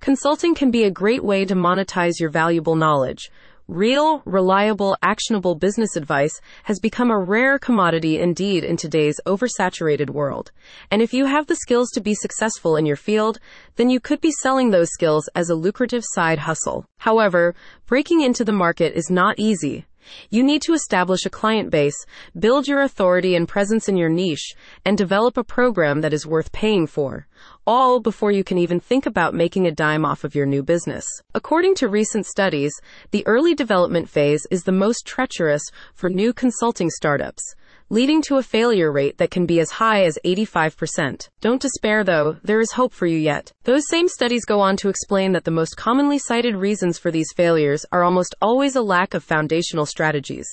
Consulting can be a great way to monetize your valuable knowledge. Real, reliable, actionable business advice has become a rare commodity indeed in today's oversaturated world. And if you have the skills to be successful in your field, then you could be selling those skills as a lucrative side hustle. However, breaking into the market is not easy. You need to establish a client base, build your authority and presence in your niche, and develop a program that is worth paying for. All before you can even think about making a dime off of your new business. According to recent studies, the early development phase is the most treacherous for new consulting startups leading to a failure rate that can be as high as 85%. Don't despair though, there is hope for you yet. Those same studies go on to explain that the most commonly cited reasons for these failures are almost always a lack of foundational strategies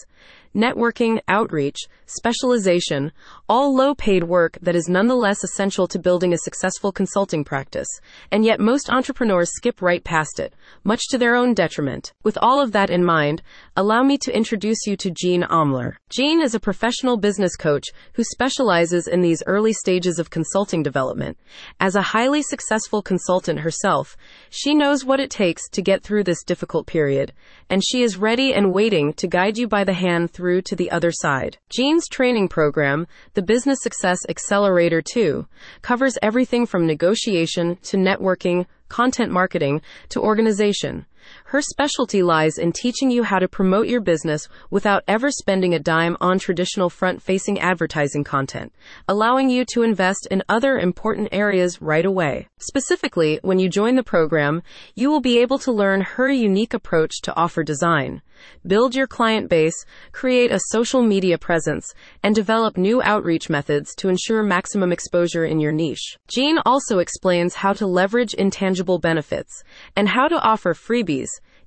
networking, outreach, specialization, all low paid work that is nonetheless essential to building a successful consulting practice. And yet most entrepreneurs skip right past it, much to their own detriment. With all of that in mind, allow me to introduce you to Jeanne Omlor. Jeanne is a professional business coach who specializes in these early stages of consulting development. As a highly successful consultant herself, she knows what it takes to get through this difficult period, and she is ready and waiting to guide you by the hand through to the other side. Jeanne's training program, the Business Success Accelerator 2, covers everything from negotiation to networking, content marketing to organization. Her specialty lies in teaching you how to promote your business without ever spending a dime on traditional front facing advertising content, allowing you to invest in other important areas right away. Specifically, when you join the program, you will be able to learn her unique approach to offer design, build your client base, create a social media presence, and develop new outreach methods to ensure maximum exposure in your niche. Jeanne also explains how to leverage intangible benefits and how to offer freebies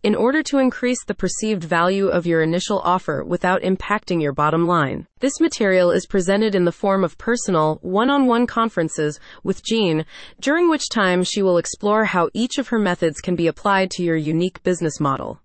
in order to increase the perceived value of your initial offer without impacting your bottom line. This material is presented in the form of personal, one-on-one conferences with Jeanne, during which time she will explore how each of her methods can be applied to your unique business model.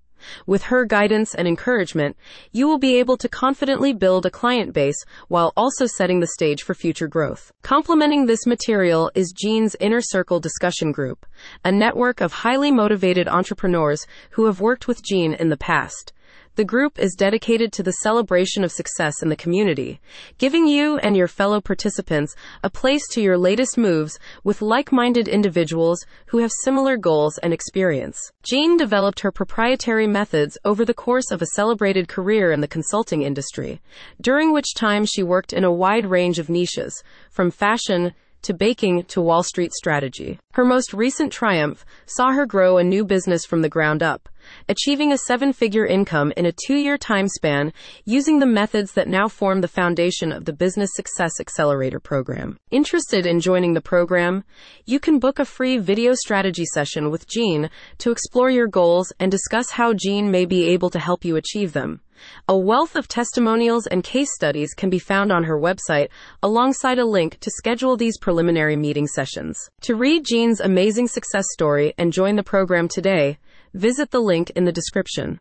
With her guidance and encouragement, you will be able to confidently build a client base while also setting the stage for future growth. Complementing this material is Jeanne's Inner Circle Discussion Group, a network of highly motivated entrepreneurs who have worked with Jeanne in the past. The group is dedicated to the celebration of success in the community, giving you and your fellow participants a place to your latest moves with like-minded individuals who have similar goals and experience. Jeanne developed her proprietary methods over the course of a celebrated career in the consulting industry, during which time she worked in a wide range of niches, from fashion to baking to Wall Street strategy. Her most recent triumph saw her grow a new business from the ground up, achieving a seven figure income in a two year time span using the methods that now form the foundation of the Business Success Accelerator program. Interested in joining the program? You can book a free video strategy session with Jeanne to explore your goals and discuss how Jeanne may be able to help you achieve them. A wealth of testimonials and case studies can be found on her website alongside a link to schedule these preliminary meeting sessions. To read Jeanne's amazing success story and join the program today, visit the link in the description.